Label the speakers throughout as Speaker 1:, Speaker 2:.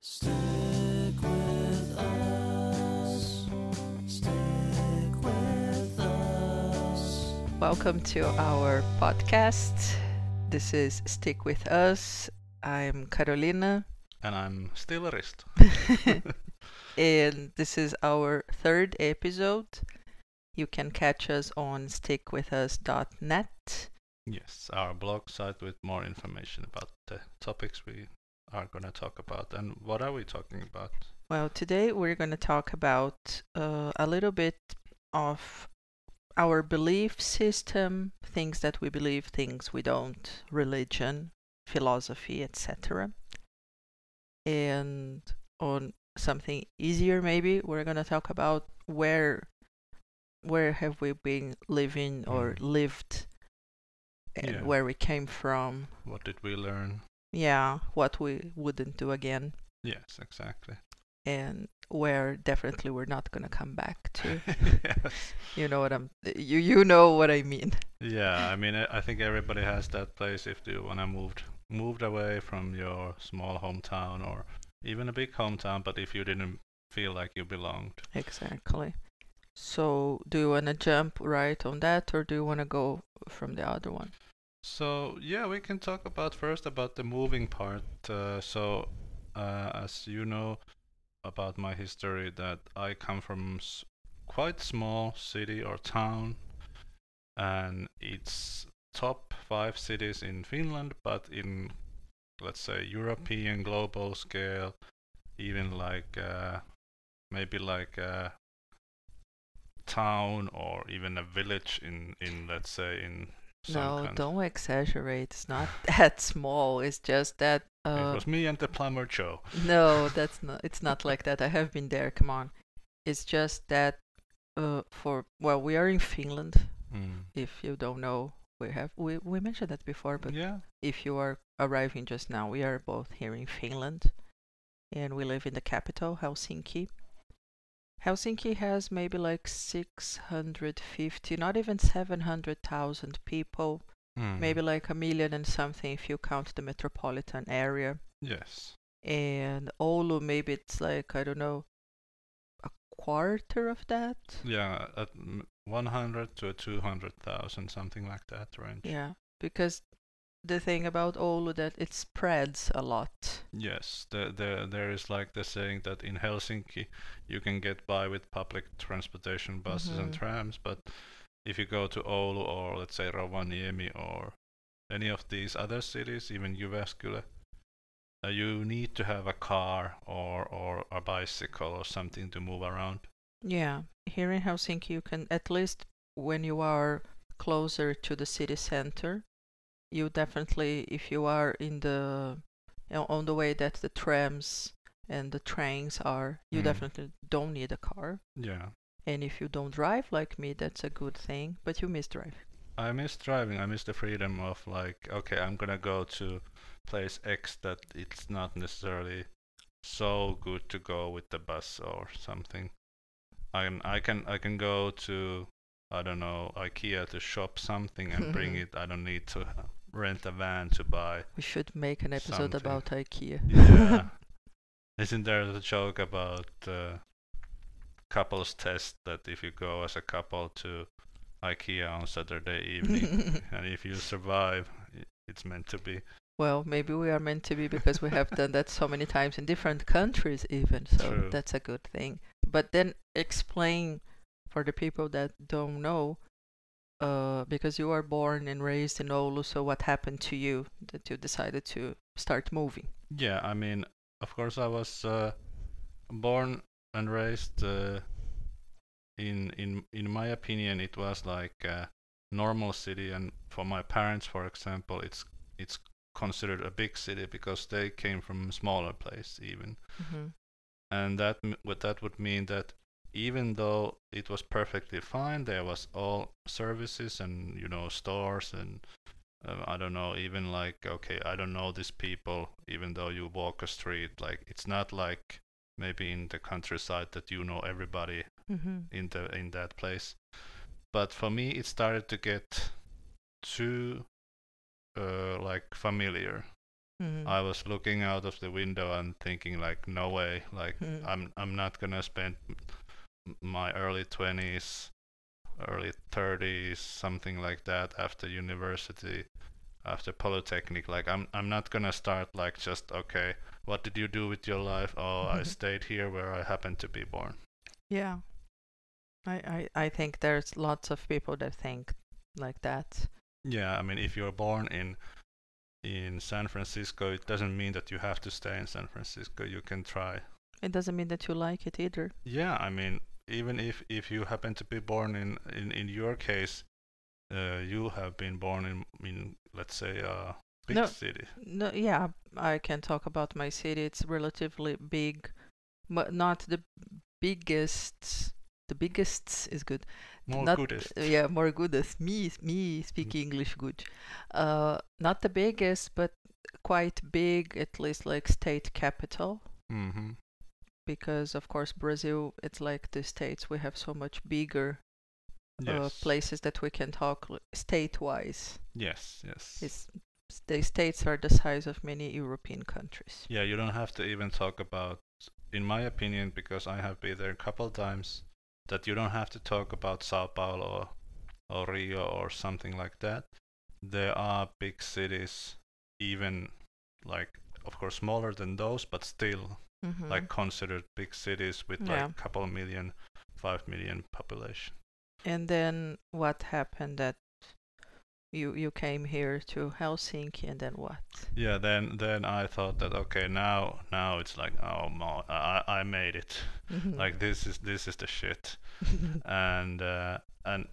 Speaker 1: Stick with us. Stick with us.
Speaker 2: Welcome to our podcast. This is Stick With Us. I'm Carolina,
Speaker 3: And I'm still a wrist.
Speaker 2: and this is our third episode. You can catch us on stickwithus.net.
Speaker 3: Yes, our blog site with more information about the topics we are going to talk about. And what are we talking about?
Speaker 2: Well, today we're going to talk about uh, a little bit of our belief system, things that we believe, things we don't, religion, philosophy, etc. And on something easier, maybe we're going to talk about where where have we been living or
Speaker 3: Mm.
Speaker 2: lived and
Speaker 3: Yeah.
Speaker 2: where we came from.
Speaker 3: What did we learn?
Speaker 2: Yeah, what we wouldn't do again
Speaker 3: Yes, exactly.
Speaker 2: and where definitely we're not going to come back to.
Speaker 3: yes.
Speaker 2: You know what I'm you you know what I mean.
Speaker 3: Yeah, I mean, I think everybody has that place if you want to moved moved away from your small hometown or even a big hometown, but if you didn't feel like you belonged.
Speaker 2: Exactly. So, do you want to jump right on that or do you want to go from the other one?
Speaker 3: So yeah, we can talk about first about the moving part. Uh, so uh, as you know about my history, that I come from s- quite small city or town, and it's top five cities in Finland, but in let's say European global scale, even like uh, maybe like a town or even a village in in let's say in
Speaker 2: no,
Speaker 3: country.
Speaker 2: don't exaggerate. It's not that small. It's just that
Speaker 3: it
Speaker 2: uh
Speaker 3: was me and the plumber Joe.
Speaker 2: no, that's not it's not like that. I have been there. Come on. It's just that uh for well, we are in Finland.
Speaker 3: Mm.
Speaker 2: If you don't know, we have we we mentioned that before, but
Speaker 3: yeah,
Speaker 2: if you are arriving just now, we are both here in Finland and we live in the capital, Helsinki. Helsinki has maybe like 650, not even 700,000 people,
Speaker 3: Mm.
Speaker 2: maybe like a million and something if you count the metropolitan area.
Speaker 3: yes.
Speaker 2: And Oulu, maybe it's like, I don't know, a quarter of that?
Speaker 3: Yeah, at 100 to 200,000, something like that range.
Speaker 2: Yeah, because the thing about Oulu that it spreads a lot.
Speaker 3: Yes, the, the, there is like the saying that in Helsinki you can get by with public transportation, buses and
Speaker 2: Mhm.
Speaker 3: trams, but if you go to Oulu or let's say Rovaniemi or any of these other cities, even Jyväskylä, uh, you need to have a car or, or a bicycle or something to move around.
Speaker 2: Yeah, here in Helsinki, you can at least when you are closer to the city center, you definitely, if you are in the you know, on the way that the trams and the trains are, you
Speaker 3: Mm.
Speaker 2: definitely don't need a car.
Speaker 3: Yeah.
Speaker 2: And if you don't drive like me, that's a good thing. But you miss drive.
Speaker 3: I miss driving. I miss the freedom of like, okay, I'm gonna go to place X that it's not necessarily so good to go with the bus or something. I can I can I can go to I don't know IKEA to shop something and bring it. I don't need to rent a van to buy.
Speaker 2: We should make an episode
Speaker 3: Something.
Speaker 2: about IKEA.
Speaker 3: Yeah. Isn't there a joke about uh, couples test that if you go as a couple to IKEA on Saturday evening and if you survive, it's meant to be.
Speaker 2: Well, maybe we are meant to be because we have done that so many times in different countries, even. So
Speaker 3: True.
Speaker 2: that's a good thing. But then explain for the people that don't know, uh, because you are born and raised in Oulu. So what happened to you that you decided to start moving?
Speaker 3: Yeah, I mean, of course, I was uh, born and raised uh, in in in my opinion, it was like a normal city, and for my parents, for example, it's it's considered a big city because they came from a smaller place even,
Speaker 2: hmm
Speaker 3: and that that would mean that even though it was perfectly fine, there was all services and you know stores and uh, I don't know, even like okay, I don't know these people. Even though you walk a street, like it's not like maybe in the countryside that you know everybody
Speaker 2: hmm
Speaker 3: in the in that place. But for me, it started to get too uh, like familiar.
Speaker 2: Mhm.
Speaker 3: I was looking out of the window and thinking like, no way, like
Speaker 2: Mm.
Speaker 3: I'm I'm not gonna spend my early twenties, early thirties, something like that after university, after polytechnic. Like I'm I'm not gonna start like just okay, what did you do with your life? Oh, I mm-hmm. stayed here where I happened to be born.
Speaker 2: Yeah. I, I, I think there's lots of people that think like that.
Speaker 3: Yeah, I mean, if you're born in in San Francisco, it doesn't mean that you have to stay in San Francisco. You can try.
Speaker 2: It doesn't mean that you like it either.
Speaker 3: Yeah, I mean, even if if you happen to be born in in in your case, uh, you have been born in in let's say a big
Speaker 2: No.
Speaker 3: city.
Speaker 2: No, yeah, I can talk about my city. It's relatively big, but not the biggest. The biggest is good.
Speaker 3: More
Speaker 2: not,
Speaker 3: goodest.
Speaker 2: Yeah, more goodest. Me, me speak English good. Uh, not the biggest, but quite big, at least like state capital.
Speaker 3: Mm-hmm.
Speaker 2: Because of course Brazil, it's like the states. We have so much bigger uh, places that we can talk state-wise.
Speaker 3: Yes. Yes.
Speaker 2: It's, the states are the size of many European countries.
Speaker 3: Yeah, you don't have to even talk about, in my opinion, because I have been there a couple times, that you don't have to talk about Sao Paulo or, or Rio or something like that. There are big cities, even like, of course, smaller than those, but still
Speaker 2: Mhm.
Speaker 3: like considered big cities with
Speaker 2: Yeah.
Speaker 3: like couple million, five million population.
Speaker 2: And then what happened that you you came here to Helsinki and then what?
Speaker 3: Yeah, then then I thought that okay, now now it's like oh mo- I I made it. Like this is this is the shit. and uh, and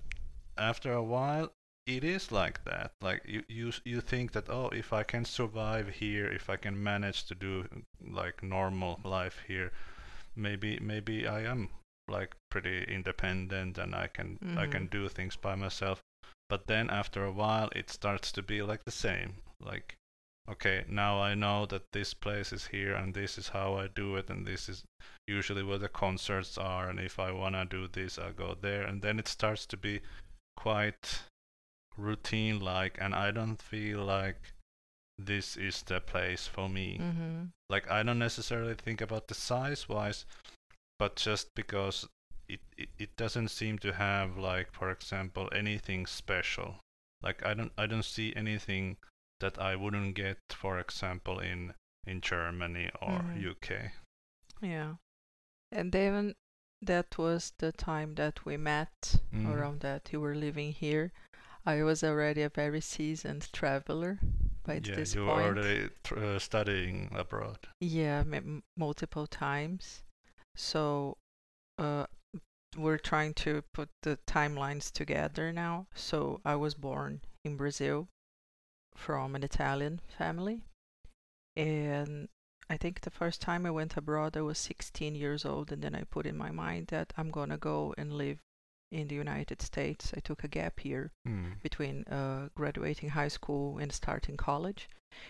Speaker 3: after a while it is like that. Like you, you you think that oh if i can survive here if i can manage to do like normal life here maybe maybe i am like pretty independent and i can i can
Speaker 2: Mhm.
Speaker 3: do things by myself. But then after a while it starts to be like the same. Like okay now i know that this place is here and this is how i do it and this is usually where the concerts are and if i want to do this i go there. And then it starts to be quite routine like and i don't feel like this is the place for me
Speaker 2: hmm
Speaker 3: like i don't necessarily think about the size wise but just because it, it it doesn't seem to have like for example anything special like i don't i don't see anything that i wouldn't get for example in in germany or
Speaker 2: Mhm.
Speaker 3: uk
Speaker 2: Yeah. And then that was the time that we met
Speaker 3: Mhm.
Speaker 2: around that you were living here. I was already a very seasoned traveler by
Speaker 3: yeah
Speaker 2: this
Speaker 3: you
Speaker 2: point.
Speaker 3: were already uh, studying abroad
Speaker 2: Yeah, m- multiple times. So, uh, we're trying to put the timelines together now. So, I was born in Brazil from an Italian family. And I think the first time I went abroad, I was 16 years old. And then I put in my mind that I'm going to go and live in the United States. I took a gap year
Speaker 3: Hmm.
Speaker 2: between uh, graduating high school and starting college,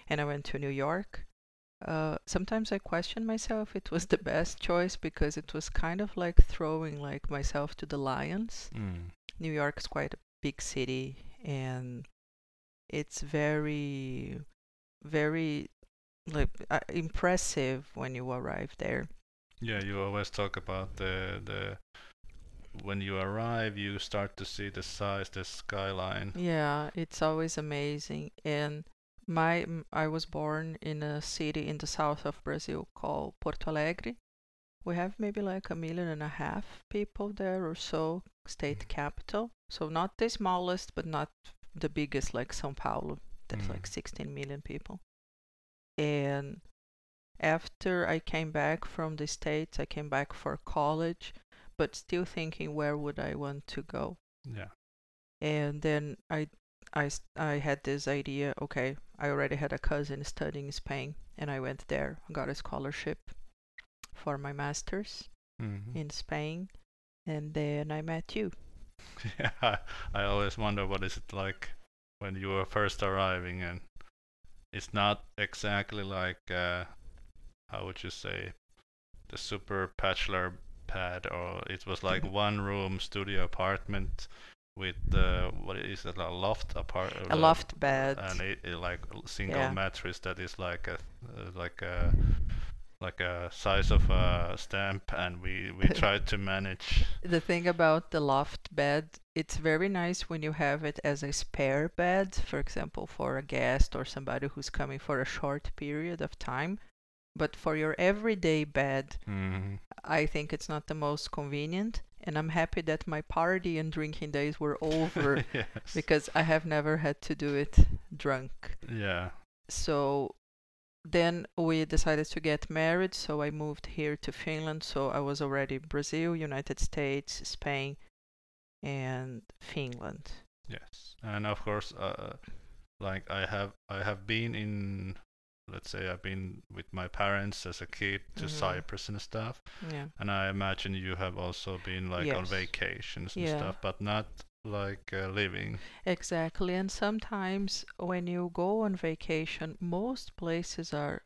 Speaker 2: and I went to New York. Uh, sometimes I question myself it was the best choice because it was kind of like throwing like myself to the lions.
Speaker 3: Hmm.
Speaker 2: New is quite a big city and it's very very like uh, impressive when you arrive there.
Speaker 3: Yeah, you always talk about the the when you arrive, you start to see the size, the skyline.
Speaker 2: Yeah, it's always amazing. And my I was born in a city in the south of Brazil called Porto Alegre. We have maybe like a million and a half people there or so, state capital. So not the smallest, but not the biggest like São Paulo. That's like
Speaker 3: Mm.
Speaker 2: 16 million people. And after I came back from the States, I came back for college, but still thinking where would I want to go
Speaker 3: Yeah.
Speaker 2: and then I I I had this idea okay i already had a cousin studying in spain and i went there got a scholarship for my master's
Speaker 3: Mhm.
Speaker 2: in spain and then i met you
Speaker 3: Yeah, I, I always wonder what is it like when you were first arriving, and it's not exactly like uh, how would you say the super bachelor pad, or it was like one room studio apartment with the what is it a loft apart
Speaker 2: A loft bed.
Speaker 3: and it, it like a single
Speaker 2: Yeah.
Speaker 3: mattress that is like a uh, like a like a size of a stamp and we we tried to manage
Speaker 2: The thing about the loft bed, it's very nice when you have it as a spare bed, for example, for a guest or somebody who's coming for a short period of time. But for your everyday bed,
Speaker 3: Mhm.
Speaker 2: I think it's not the most convenient. And I'm happy that my party and drinking days were over
Speaker 3: yes.
Speaker 2: because I have never had to do it drunk.
Speaker 3: yeah
Speaker 2: So then we decided to get married. So I moved here to Finland. So I was already Brazil, United States, Spain, and Finland.
Speaker 3: Yes, and of course, uh, like I have, I have been in, let's say, I've been with my parents as a kid to
Speaker 2: Mhm.
Speaker 3: Cyprus and stuff,
Speaker 2: Yeah.
Speaker 3: and I imagine you have also been like on vacations and
Speaker 2: Yeah.
Speaker 3: stuff, but not like uh, living.
Speaker 2: Exactly. And sometimes when you go on vacation, most places are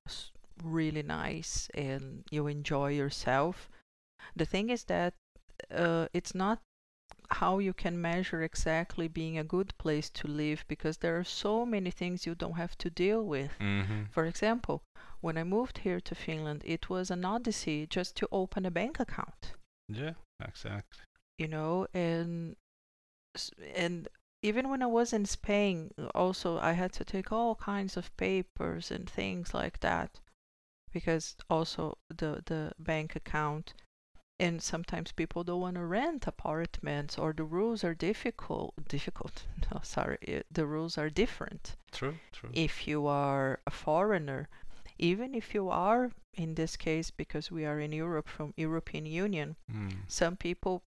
Speaker 2: really nice and you enjoy yourself. The thing is that uh, it's not how you can measure exactly being a good place to live because there are so many things you don't have to deal with.
Speaker 3: Mm-hmm.
Speaker 2: For example, when I moved here to Finland, it was an odyssey just to open a bank account.
Speaker 3: Yeah, exactly.
Speaker 2: you know and and even when i was in spain also i had to take all kinds of papers and things like that because also the the bank account and sometimes people don't want to rent apartments or the rules are difficult difficult no sorry eh, the rules are different
Speaker 3: True, true.
Speaker 2: if you are a foreigner even if you are in this case because we are in europe from european union
Speaker 3: Mm.
Speaker 2: some people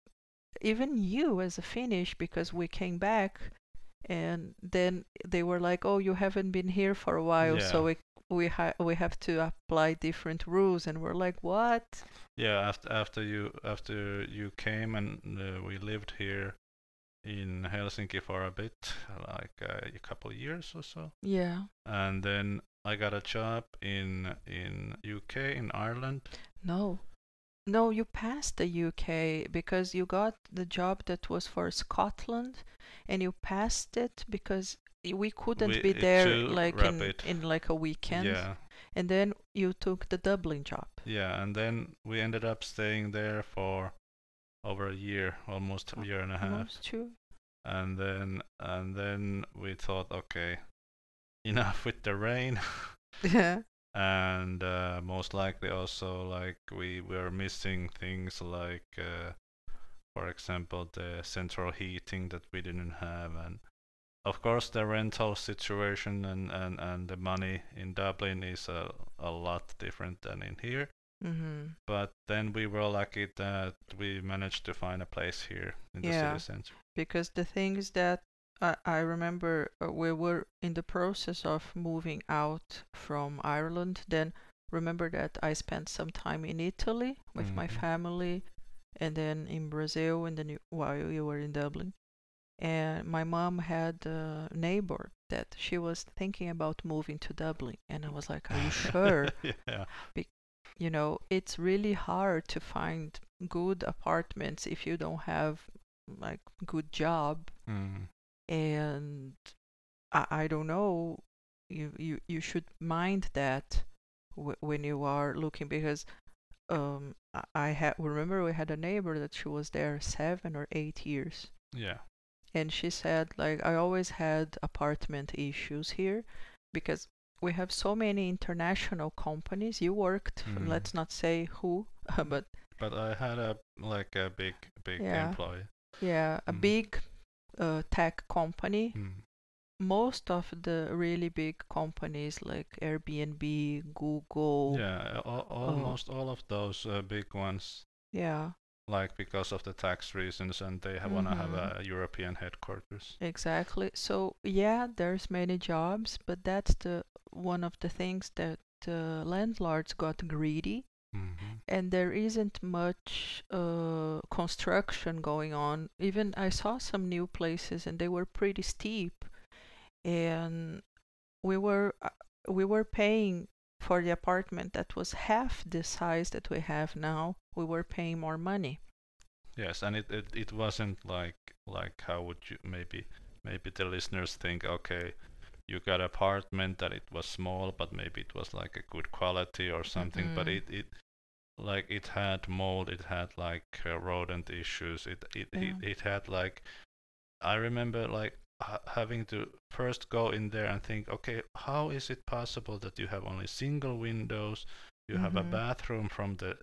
Speaker 2: even you as a finnish because we came back and then they were like oh you haven't been here for a while so
Speaker 3: Yeah.
Speaker 2: We we, ha- we have to apply different rules and we're like what
Speaker 3: Yeah, after after you after you came and uh, we lived here in Helsinki for a bit, like uh, a couple years or so.
Speaker 2: yeah
Speaker 3: and then I got a job in in UK in Ireland.
Speaker 2: no no you passed the uk because you got the job that was for scotland and you passed it because we couldn't
Speaker 3: We-
Speaker 2: be there like in, in like a weekend.
Speaker 3: Yeah,
Speaker 2: and then you took the dublin job.
Speaker 3: Yeah, and then we ended up staying there for over a year, almost a year and a half.
Speaker 2: almost two.
Speaker 3: And then and then we thought, okay, enough with the rain.
Speaker 2: yeah
Speaker 3: and uh, most likely also like we were missing things like uh, for example the central heating that we didn't have and of course the rental situation and, and, and the money in dublin is a, a lot different than in here
Speaker 2: mm-hmm.
Speaker 3: but then we were lucky that we managed to find a place here in the city center
Speaker 2: because the thing is that I, I remember uh, we were in the process of moving out from Ireland. Then remember that I spent some time in Italy with my
Speaker 3: Mhm.
Speaker 2: family, and then in Brazil, and then you, while you were in Dublin. And my mom had a neighbor that she was thinking about moving to Dublin, and I was like, "Are you sure?"
Speaker 3: yeah
Speaker 2: you know, it's really hard to find good apartments if you don't have like good job
Speaker 3: mm.
Speaker 2: and I, I don't know you, you you should mind that w- when you are looking because um I- I had remember we had a neighbor that she was there seven or eight years
Speaker 3: yeah
Speaker 2: and she said like I always had apartment issues here because we have so many international companies you worked
Speaker 3: Mhm.
Speaker 2: let's not say who but
Speaker 3: but i had a like a big big
Speaker 2: Yeah.
Speaker 3: employee
Speaker 2: yeah a
Speaker 3: Mhm.
Speaker 2: big uh, tech company
Speaker 3: mm.
Speaker 2: most of the really big companies like Airbnb, Google,
Speaker 3: Yeah, al-
Speaker 2: Oh.
Speaker 3: almost all of those uh, big ones,
Speaker 2: yeah,
Speaker 3: like because of the tax reasons, and they ha- want to have a European headquarters.
Speaker 2: exactly. So yeah, there's many jobs, but that's the one of the things that uh, landlords got greedy,
Speaker 3: Mm-hmm.
Speaker 2: and there isn't much uh, construction going on. Even I saw some new places, and they were pretty steep, and we were uh, we were paying for the apartment that was half the size that we have now. We were paying more money.
Speaker 3: Yes, and it, it, it wasn't like like how would you maybe maybe the listeners think okay you got apartment that it was small but maybe it was like a good quality or something but
Speaker 2: Mhm.
Speaker 3: it it like it had mold it had like uh, rodent issues it it, it
Speaker 2: Yeah.
Speaker 3: it had like i remember like ha- having to first go in there and think okay how is it possible that you have only single windows you have a
Speaker 2: Mhm.
Speaker 3: bathroom from the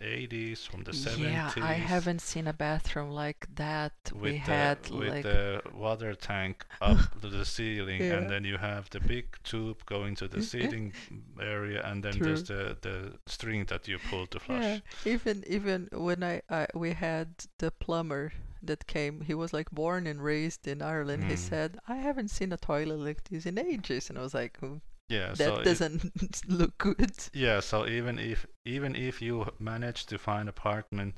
Speaker 3: 80s from the 70s
Speaker 2: Yeah, I haven't seen a bathroom like that.
Speaker 3: with
Speaker 2: we
Speaker 3: the,
Speaker 2: had
Speaker 3: with
Speaker 2: like
Speaker 3: the water tank up to the ceiling
Speaker 2: Yeah.
Speaker 3: and then you have the big tube going to the seating area and then there's the the string that you pull to flush
Speaker 2: yeah. Even even when I, I we had the plumber that came, he was like born and raised in Ireland. He
Speaker 3: Mm.
Speaker 2: said, "I haven't seen a toilet like this in ages," and I was like, "Hmm,
Speaker 3: yeah
Speaker 2: "That
Speaker 3: so it-
Speaker 2: doesn't look good."
Speaker 3: yeah so even if even if you manage to find apartment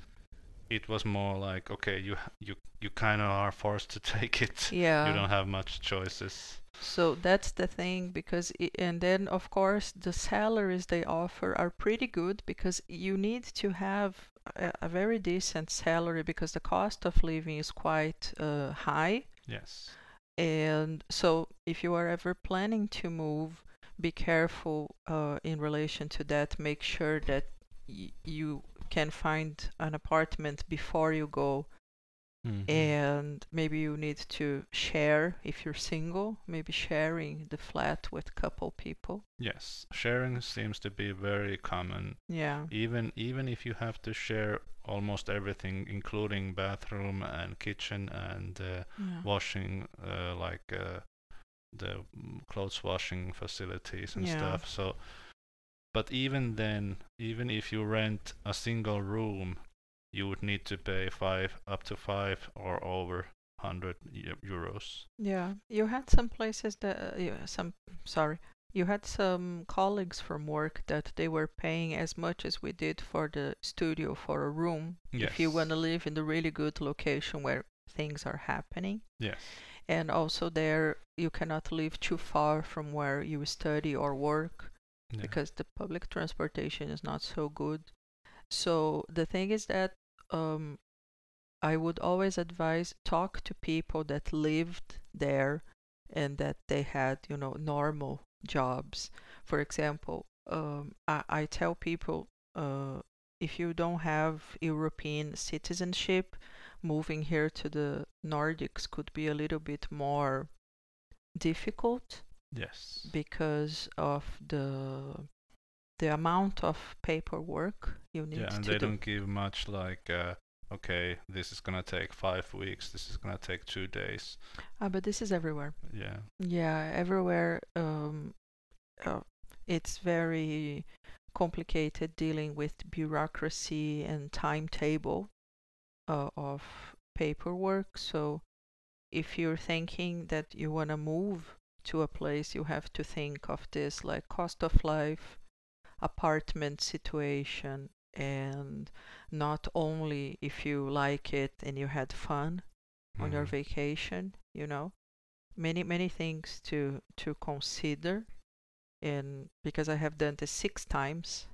Speaker 3: it was more like okay you you you kind of are forced to take it
Speaker 2: Yeah.
Speaker 3: you don't have much choices
Speaker 2: So that's the thing because i and then of course the salaries they offer are pretty good because you need to have a, a very decent salary because the cost of living is quite uh, high
Speaker 3: yes
Speaker 2: and so if you are ever planning to move be careful uh, in relation to that. Make sure that y- you can find an apartment before you go.
Speaker 3: Mhm.
Speaker 2: and maybe you need to share if you're single maybe sharing the flat with couple people.
Speaker 3: Yes sharing seems to be very common.
Speaker 2: Yeah.
Speaker 3: Even even if you have to share almost everything including bathroom and kitchen and uh,
Speaker 2: yeah.
Speaker 3: washing uh, like uh, the mm, clothes washing facilities and
Speaker 2: Yeah.
Speaker 3: stuff so but even then even if you rent a single room you would need to pay five up to five or over 100 euros.
Speaker 2: Yeah you had some places that uh, some sorry you had some colleagues from work that they were paying as much as we did for the studio for a room. If you want to live in the really good location where things are happening
Speaker 3: yes
Speaker 2: and also there you cannot live too far from where you study or work
Speaker 3: yeah.
Speaker 2: because the public transportation is not so good. So the thing is that um, I would always advise talk to people that lived there and that they had, you know, normal jobs. For example, um, I, I tell people uh, if you don't have European citizenship, moving here to the Nordics could be a little bit more difficult
Speaker 3: yes
Speaker 2: because of the the amount of paperwork you need
Speaker 3: yeah and
Speaker 2: to
Speaker 3: they
Speaker 2: do.
Speaker 3: don't give much like uh, okay this is gonna take five weeks this is gonna take two days
Speaker 2: Ah, but this is everywhere.
Speaker 3: yeah
Speaker 2: Yeah, everywhere. Um, uh, it's very complicated dealing with bureaucracy and timetable uh, of paperwork. So, if you're thinking that you want to move to a place, you have to think of this like cost of life, apartment situation, and not only if you like it and you had fun on your
Speaker 3: Mhm.
Speaker 2: vacation, you know. Many many things to to consider and because I have done this six times,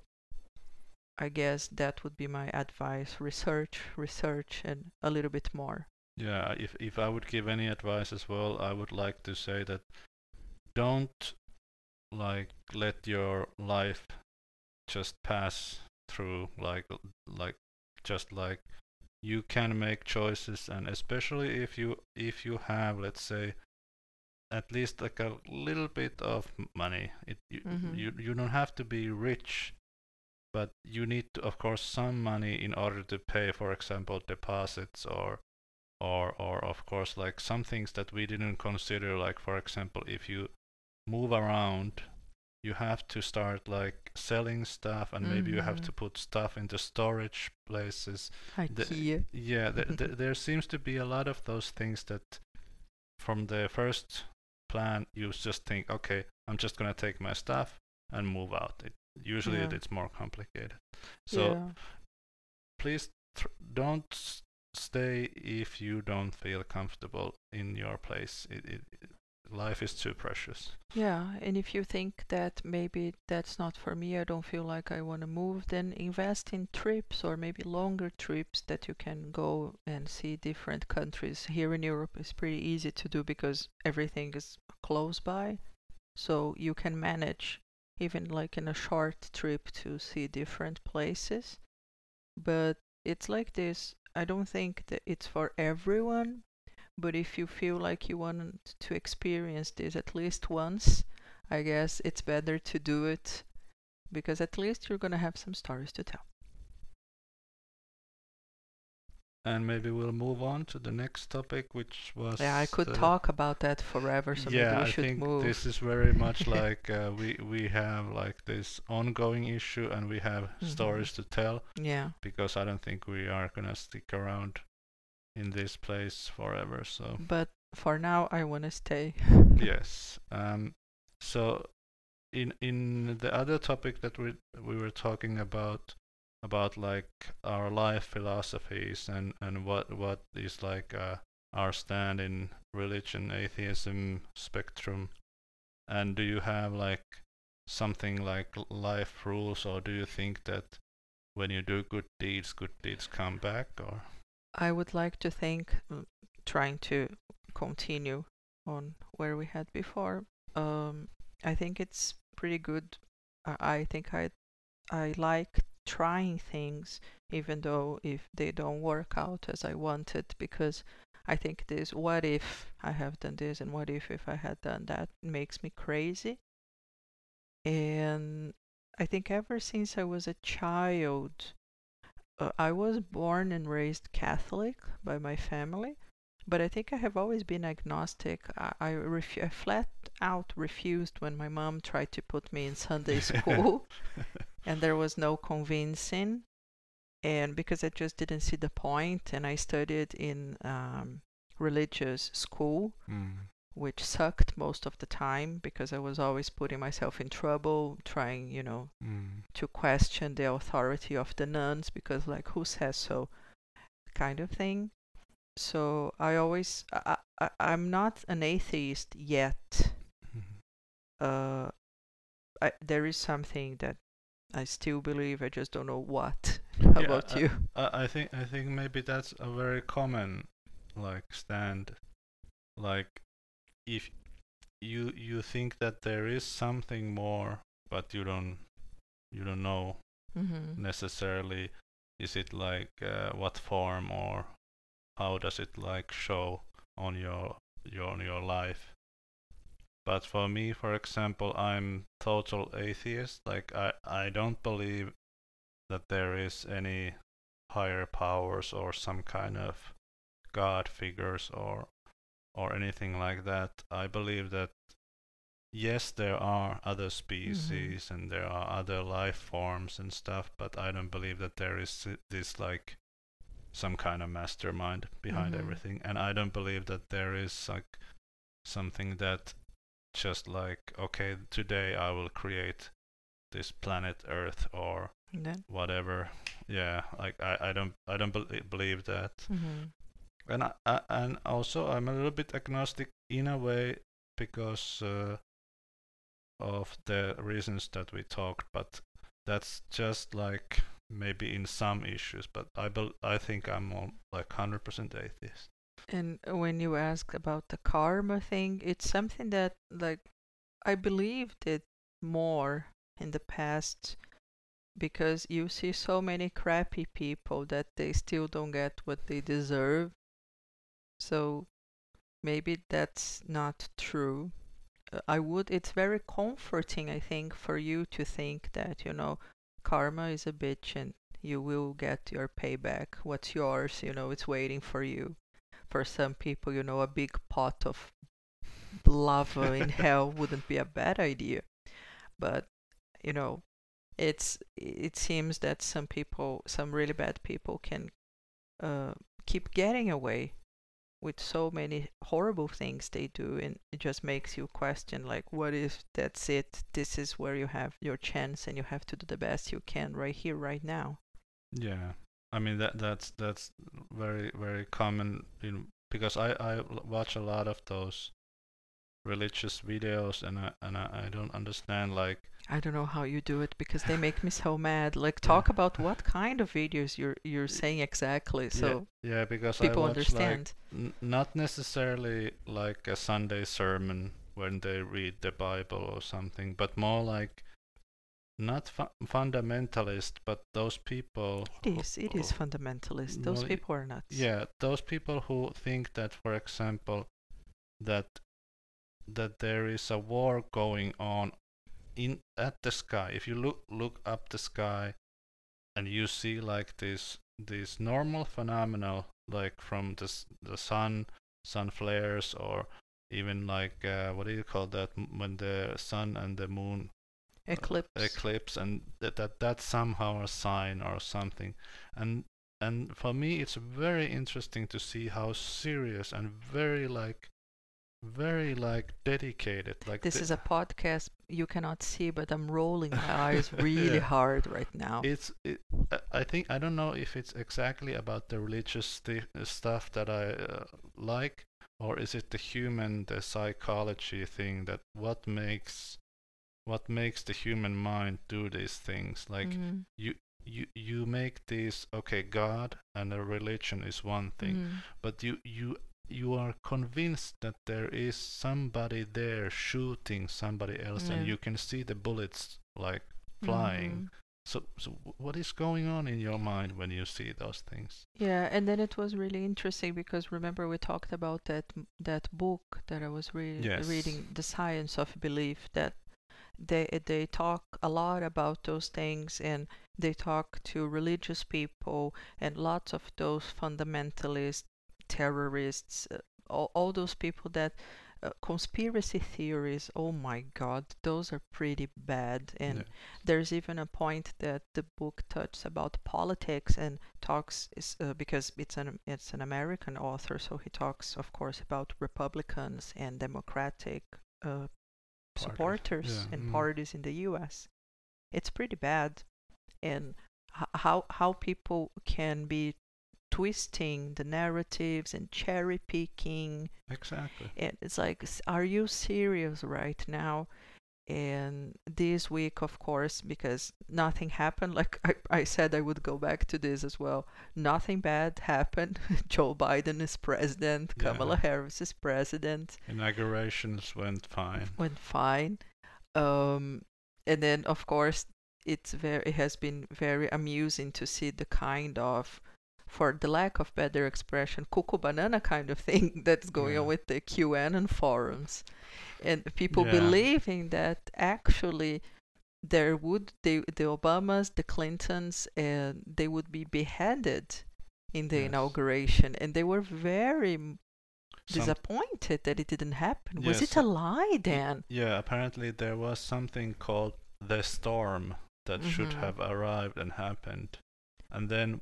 Speaker 2: I guess that would be my advice. Research, research and a little bit more.
Speaker 3: Yeah, if if I would give any advice as well, I would like to say that don't like let your life just pass through like like just like you can make choices and especially if you if you have let's say at least like a little bit of money it you,
Speaker 2: Mhm.
Speaker 3: you you don't have to be rich but you need to, of course some money in order to pay for example deposits or or or of course like some things that we didn't consider like for example if you move around you have to start like selling stuff and maybe you have to mm-hmm. put stuff into storage places. The- yeah th- th- there seems to be a lot of those things that from the first plan you just think okay i'm just going to take my stuff and move out. It, usually
Speaker 2: Yeah.
Speaker 3: it's more complicated so
Speaker 2: yeah.
Speaker 3: please tr- don't stay if you don't feel comfortable in your place. It, it, it- life is too precious.
Speaker 2: Yeah, and if you think that maybe that's not for me, I don't feel like I want to move, then invest in trips or maybe longer trips that you can go and see different countries. Here in Europe, it's pretty easy to do because everything is close by. So you can manage even like in a short trip to see different places. But it's like this. I don't think that it's for everyone, but if you feel like you want to experience this at least once, I guess it's better to do it because at least you're going to have some stories to tell.
Speaker 3: And maybe we'll move on to the next topic, which was.
Speaker 2: Yeah, I could talk about that forever, so
Speaker 3: yeah,
Speaker 2: maybe we
Speaker 3: I
Speaker 2: should
Speaker 3: think
Speaker 2: move.
Speaker 3: this is very much like uh, we we have like this ongoing issue, and we have
Speaker 2: Mhm.
Speaker 3: stories to tell
Speaker 2: Yeah.
Speaker 3: because I don't think we are gonna stick around in this place forever. So
Speaker 2: But for now, I want to stay.
Speaker 3: yes. Um. So in in the other topic that we we were talking about about like our life philosophies and and what what is like uh, our stand in religion atheism spectrum and do you have like something like life rules or do you think that when you do good deeds good deeds come back or
Speaker 2: I would like to think, mm, trying to continue on where we had before. Um, I think it's pretty good. I, I think I, I like trying things, even though if they don't work out as I wanted, because I think this what if I have done this and what if if I had done that makes me crazy. And I think ever since I was a child, uh, I was born and raised Catholic by my family, but I think I have always been agnostic. I, I, refu- I flat out refused when my mom tried to put me in Sunday school, and there was no convincing. And because I just didn't see the point, and I studied in um, religious school,
Speaker 3: mm.
Speaker 2: which sucked most of the time because I was always putting myself in trouble, trying, you know,
Speaker 3: Mm.
Speaker 2: to question the authority of the nuns because like who says so kind of thing so i always I, I, i'm not an atheist yet
Speaker 3: Mhm.
Speaker 2: uh I, there is something that i still believe i just don't know what how
Speaker 3: Yeah,
Speaker 2: about
Speaker 3: I-
Speaker 2: you
Speaker 3: I, I think I think maybe that's a very common like stand like if you you think that there is something more but you don't you don't know
Speaker 2: mm-hmm.
Speaker 3: necessarily is it like uh, what form or how does it like show on your your on your life? But for me for example i'm total atheist like i i don't believe that there is any higher powers or some kind of god figures or or anything like that. I believe that yes there are other species mm-hmm. and there are other life forms and stuff but i don't believe that there is this like some kind of mastermind behind
Speaker 2: Mhm.
Speaker 3: everything and i don't believe that there is like something that just like okay today i will create this planet earth or
Speaker 2: then
Speaker 3: whatever yeah like i, I don't i don't bel believe that
Speaker 2: mm-hmm.
Speaker 3: and I, I, and also I'm a little bit agnostic in a way because uh, of the reasons that we talked, but that's just like maybe in some issues. But I bel I think I'm all like hundred percent atheist.
Speaker 2: And when you ask about the karma thing, it's something that like I believed it more in the past because you see so many crappy people that they still don't get what they deserve. So maybe that's not true. Uh, I would it's very comforting I think for you to think that, you know, karma is a bitch and you will get your payback. What's yours, you know, it's waiting for you for some people, you know, a big pot of lava in hell wouldn't be a bad idea. But, you know, it's it seems that some people, some really bad people can uh, keep getting away with so many horrible things they do and it just makes you question like what if that's it? This is where you have your chance and you have to do the best you can right here right now.
Speaker 3: Yeah, I mean that that's that's very very common in because i i watch a lot of those religious videos, and I and I, I don't understand like
Speaker 2: I don't know how you do it because they make me so mad. Like,
Speaker 3: Yeah.
Speaker 2: talk about what kind of videos you're you're saying exactly, so
Speaker 3: yeah, yeah because
Speaker 2: people
Speaker 3: watch
Speaker 2: understand.
Speaker 3: like n- not necessarily like a Sunday sermon when they read the Bible or something, but more like not fu- fundamentalist, but those people.
Speaker 2: It is. It is fundamentalist. Those
Speaker 3: well,
Speaker 2: people are nuts.
Speaker 3: Yeah, those people who think that, for example, that that there is a war going on in at the sky. If you look look up the sky, and you see like this this normal phenomena, like from the the sun, sun flares, or even like uh, what do you call that when the sun and the moon uh,
Speaker 2: Eclipse.
Speaker 3: eclipse and that, that that's somehow a sign or something and and for me it's very interesting to see how serious and very like very like dedicated like
Speaker 2: This
Speaker 3: the-
Speaker 2: is a podcast you cannot see, but I'm rolling my eyes really
Speaker 3: Yeah.
Speaker 2: hard right now.
Speaker 3: it's it, I- think I don't know if it's exactly about the religious sti- uh, stuff that I uh, like or is it the human the psychology thing that what makes what makes the human mind do these things like
Speaker 2: Mhm,
Speaker 3: you you you make these okay god and a religion is one thing
Speaker 2: mhm.
Speaker 3: but you you you are convinced that there is somebody there shooting somebody else
Speaker 2: Yeah.
Speaker 3: and you can see the bullets like flying
Speaker 2: Mhm.
Speaker 3: so so what is going on in your mind when you see those things
Speaker 2: Yeah, and then it was really interesting because remember we talked about that that book that I was re-
Speaker 3: Yes.
Speaker 2: reading, The Science of Belief, that they they talk a lot about those things and they talk to religious people and lots of those fundamentalists, terrorists, uh, all, all those people that uh, conspiracy theories. Oh my God, those are pretty bad and
Speaker 3: Yeah.
Speaker 2: there's even a point that the book touches about politics and talks is, uh, because it's an it's an American author, so he talks, of course, about Republicans and Democratic uh, supporters
Speaker 3: yeah,
Speaker 2: and
Speaker 3: mm.
Speaker 2: parties in the U.S. It's pretty bad, and h- how how people can be twisting the narratives and cherry picking.
Speaker 3: Exactly.
Speaker 2: And it's like are you serious right now and this week? Of course because nothing happened. Like I, I said i would go back to this as well. Nothing bad happened. Joe biden is president. Kamala harris is president.
Speaker 3: Inaugurations went fine.
Speaker 2: Went fine. Um and then of course it's very it has been very amusing to see the kind of for the lack of better expression cuckoo banana kind of thing that's going
Speaker 3: Yeah.
Speaker 2: on with the qanon forums and people
Speaker 3: Yeah.
Speaker 2: believing that actually there would they, the obamas the clintons and they would be beheaded in the
Speaker 3: Yes.
Speaker 2: inauguration and they were very
Speaker 3: Some-
Speaker 2: disappointed that it didn't happen was it a lie dan
Speaker 3: Yeah, apparently there was something called the storm that should
Speaker 2: Mhm.
Speaker 3: have arrived and happened. And then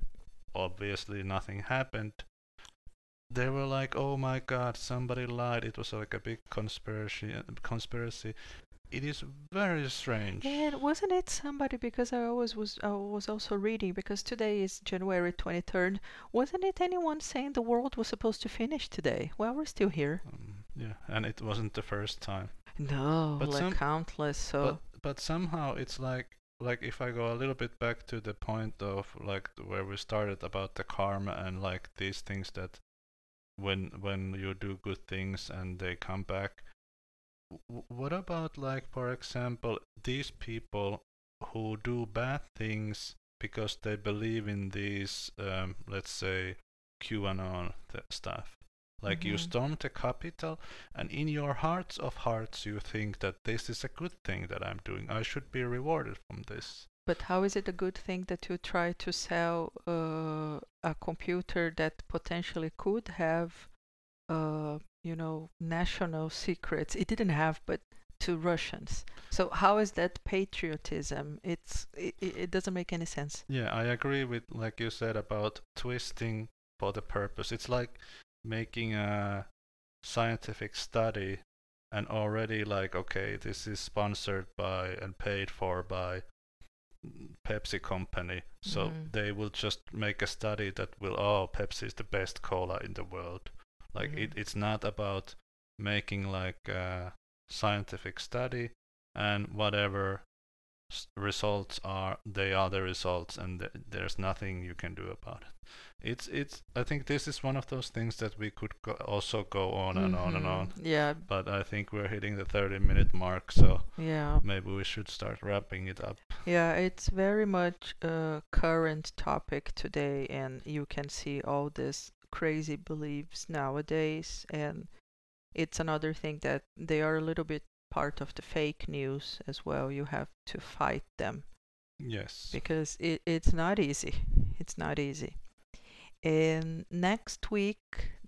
Speaker 3: obviously nothing happened. They were like, "Oh my god, somebody lied. It was like a big conspiracy conspiracy." It is very strange.
Speaker 2: And wasn't it somebody because I always was I was also reading because today is January 23rd. Wasn't it anyone saying the world was supposed to finish today? Well, we're still here.
Speaker 3: Um, yeah, and it wasn't the first time.
Speaker 2: No,
Speaker 3: But
Speaker 2: like countless. So
Speaker 3: But but somehow it's like like if I go a little bit back to the point of like where we started about the karma and like these things that when when you do good things and they come back what about like for example these people who do bad things because they believe in these um, let's say QAnon stuff like you
Speaker 2: Mhm.
Speaker 3: storm the Capitol and in your hearts of hearts you think that this is a good thing that I'm doing I should be rewarded from this
Speaker 2: But how is it a good thing that you try to sell uh, a computer that potentially could have, uh, you know, national secrets? It didn't have, but to Russians. So how is that patriotism? It's it, it it doesn't make any sense.
Speaker 3: Yeah, I agree with like you said about twisting for the purpose. It's like making a scientific study and already like okay, this is sponsored by and paid for by mm, Pepsi company. So
Speaker 2: Mhm.
Speaker 3: they will just make a study that will oh, Pepsi is the best cola in the world. Like it,
Speaker 2: Mhm.
Speaker 3: it's not about making like a scientific study and whatever results are they are the results and th- there's nothing you can do about it it's it's i think this is one of those things that we could go also go on and on and
Speaker 2: Mhm.
Speaker 3: on
Speaker 2: Yeah,
Speaker 3: but i think we're hitting the 30 minute mark so
Speaker 2: yeah,
Speaker 3: maybe we should start wrapping it up
Speaker 2: yeah. It's very much a current topic today, and you can see all these crazy beliefs nowadays. And it's another thing that they are a little bit part of the fake news as well. You have to fight them.
Speaker 3: yes
Speaker 2: because it, it's not easy. It's not easy. And next week,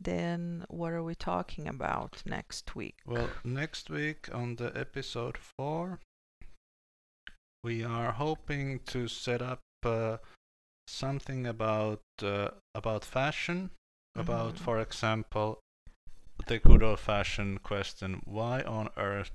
Speaker 2: then what are we talking about next week?
Speaker 3: Well, next week on the episode 4, we are hoping to set up uh, something about uh, about fashion, about
Speaker 2: Mhm.
Speaker 3: for example, the good old-fashioned question: Why on earth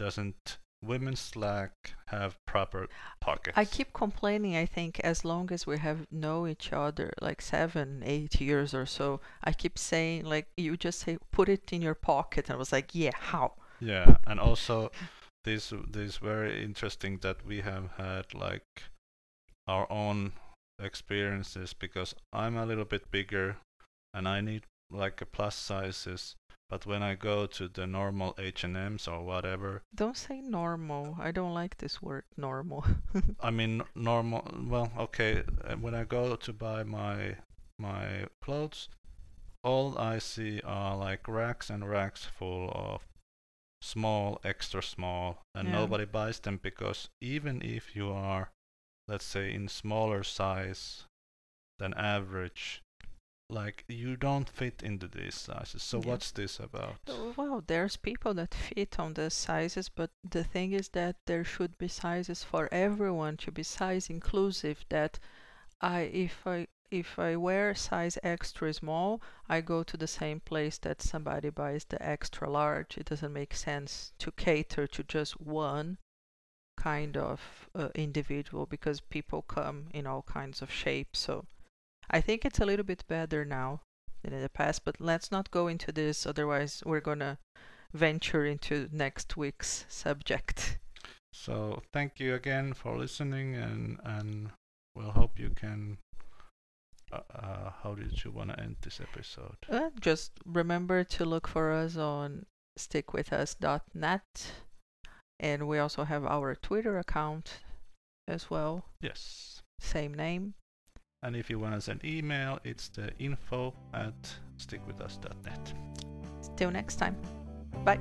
Speaker 3: doesn't women's slack have proper pockets?
Speaker 2: I keep complaining, I think, as long as we have know each other, like seven, eight years or so, I keep saying, like, you just say, put it in your pocket. And I was like, yeah, how?
Speaker 3: Yeah, and also this this very interesting that we have had like our own experiences because I'm a little bit bigger and I need like a plus sizes, but when I go to the normal H&Ms or whatever,
Speaker 2: Don't say normal. I don't like this word, normal.
Speaker 3: I mean normal. Well, okay, uh, when I go to buy my my clothes, all I see are like racks and racks full of small, extra small, and
Speaker 2: Yeah.
Speaker 3: nobody buys them because even if you are, let's say, in smaller size than average, like you don't fit into these sizes. So
Speaker 2: Yeah.
Speaker 3: what's this about?
Speaker 2: Well, there's people that fit on the sizes, but the thing is that there should be sizes for everyone to be size inclusive. That I, if I, if I wear size extra small, I go to the same place that somebody buys the extra large. It doesn't make sense to cater to just one kind of uh, individual because people come in all kinds of shapes. So I think it's a little bit better now than in the past, but let's not go into this, otherwise, we're gonna venture into next week's subject.
Speaker 3: So thank you again for listening, and and we'll hope you can. Uh, uh, how did you want to end this episode?
Speaker 2: Uh, just remember to look for us on stickwithus.net, and we also have our Twitter account as well,
Speaker 3: Yes.
Speaker 2: same name.
Speaker 3: And if you want to send email, it's the info at stickwithus.net.
Speaker 2: Till next time. Bye.